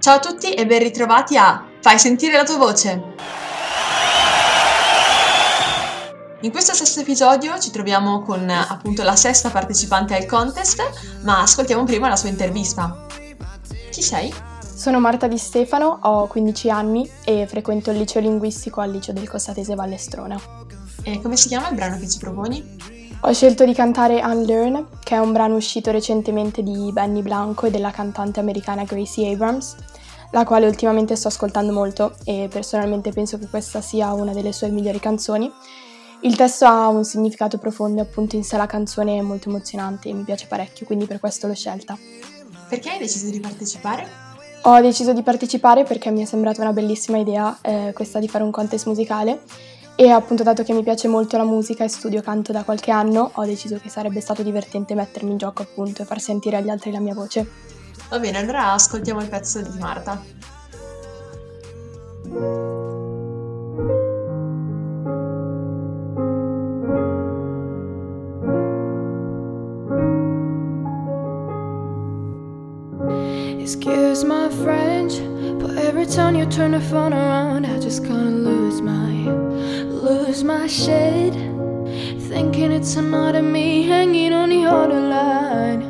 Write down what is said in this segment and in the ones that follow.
Ciao a tutti e ben ritrovati a Fai sentire la tua voce! In questo sesto episodio ci troviamo con appunto la sesta partecipante al contest, ma ascoltiamo prima la sua intervista. Chi sei? Sono Marta Di Stefano, ho 15 anni e frequento il liceo linguistico al liceo del Costatese Vallestrona. E come si chiama il brano che ci proponi? Ho scelto di cantare Unlearn, che è un brano uscito recentemente di Benny Blanco e della cantante americana Gracie Abrams, la quale ultimamente sto ascoltando molto e personalmente penso che questa sia una delle sue migliori canzoni. Il testo ha un significato profondo e appunto in sé la canzone è molto emozionante e mi piace parecchio, quindi per questo l'ho scelta. Perché hai deciso di partecipare? Ho deciso di partecipare perché mi è sembrata una bellissima idea eh, questa di fare un contest musicale e appunto dato che mi piace molto la musica e studio canto da qualche anno, ho deciso che sarebbe stato divertente mettermi in gioco appunto e far sentire agli altri la mia voce. Va bene, allora ascoltiamo il pezzo di Marta. Excuse my French, but every time you turn the phone around, I just kinda lose my lose my shit. Thinking it's me hanging on the other line.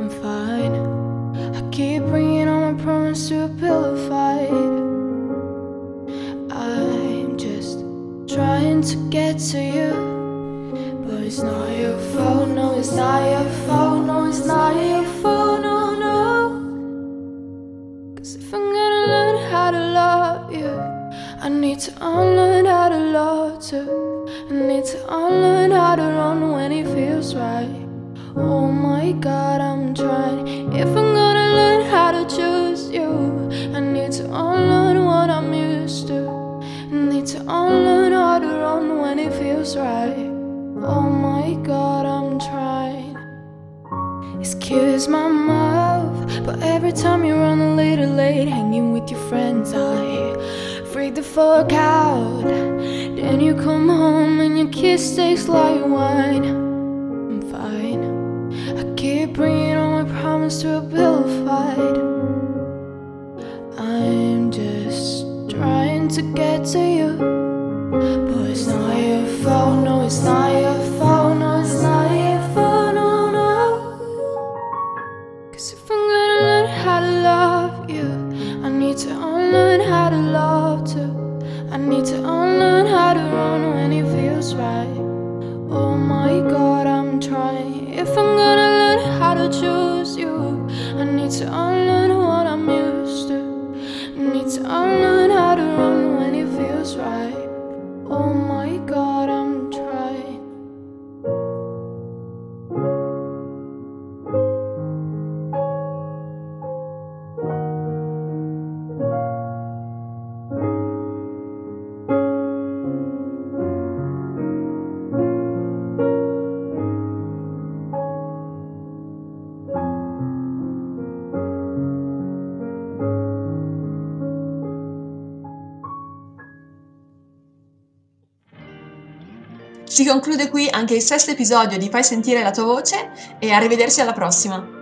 I'm fine. I keep bringing all my problems to a pillow fight. I'm just trying to get to you. But it's not your fault, no, it's not your fault, no, it's not your fault, no, no. Cause if I'm gonna learn how to love you, I need to unlearn how to love too. I need to unlearn how to run when it feels right. Oh my god, I'm trying. If I'm gonna learn how to choose you, I need to unlearn what I'm used to. I need to unlearn how to run when it feels right. Oh my god, I'm trying. Excuse my mouth, but every time you run a little late, hanging with your friends, I freak the fuck out. Then you come home and your kiss tastes like wine. I'm fine. I keep bringing all my problems to a pillow fight. I'm just trying to get to you, but it's not your fault. No, it's not your fault. No, it's not your fault. No, no. Cause if I'm gonna learn how to love you, I need to unlearn how to love need to unlearn how to run when it feels right. Oh my god, I'm trying. If I'm gonna learn how to choose you, I need to unlearn what I'm used to. Need to unlearn Si conclude qui anche il sesto episodio di Fai sentire la tua voce e arrivederci alla prossima!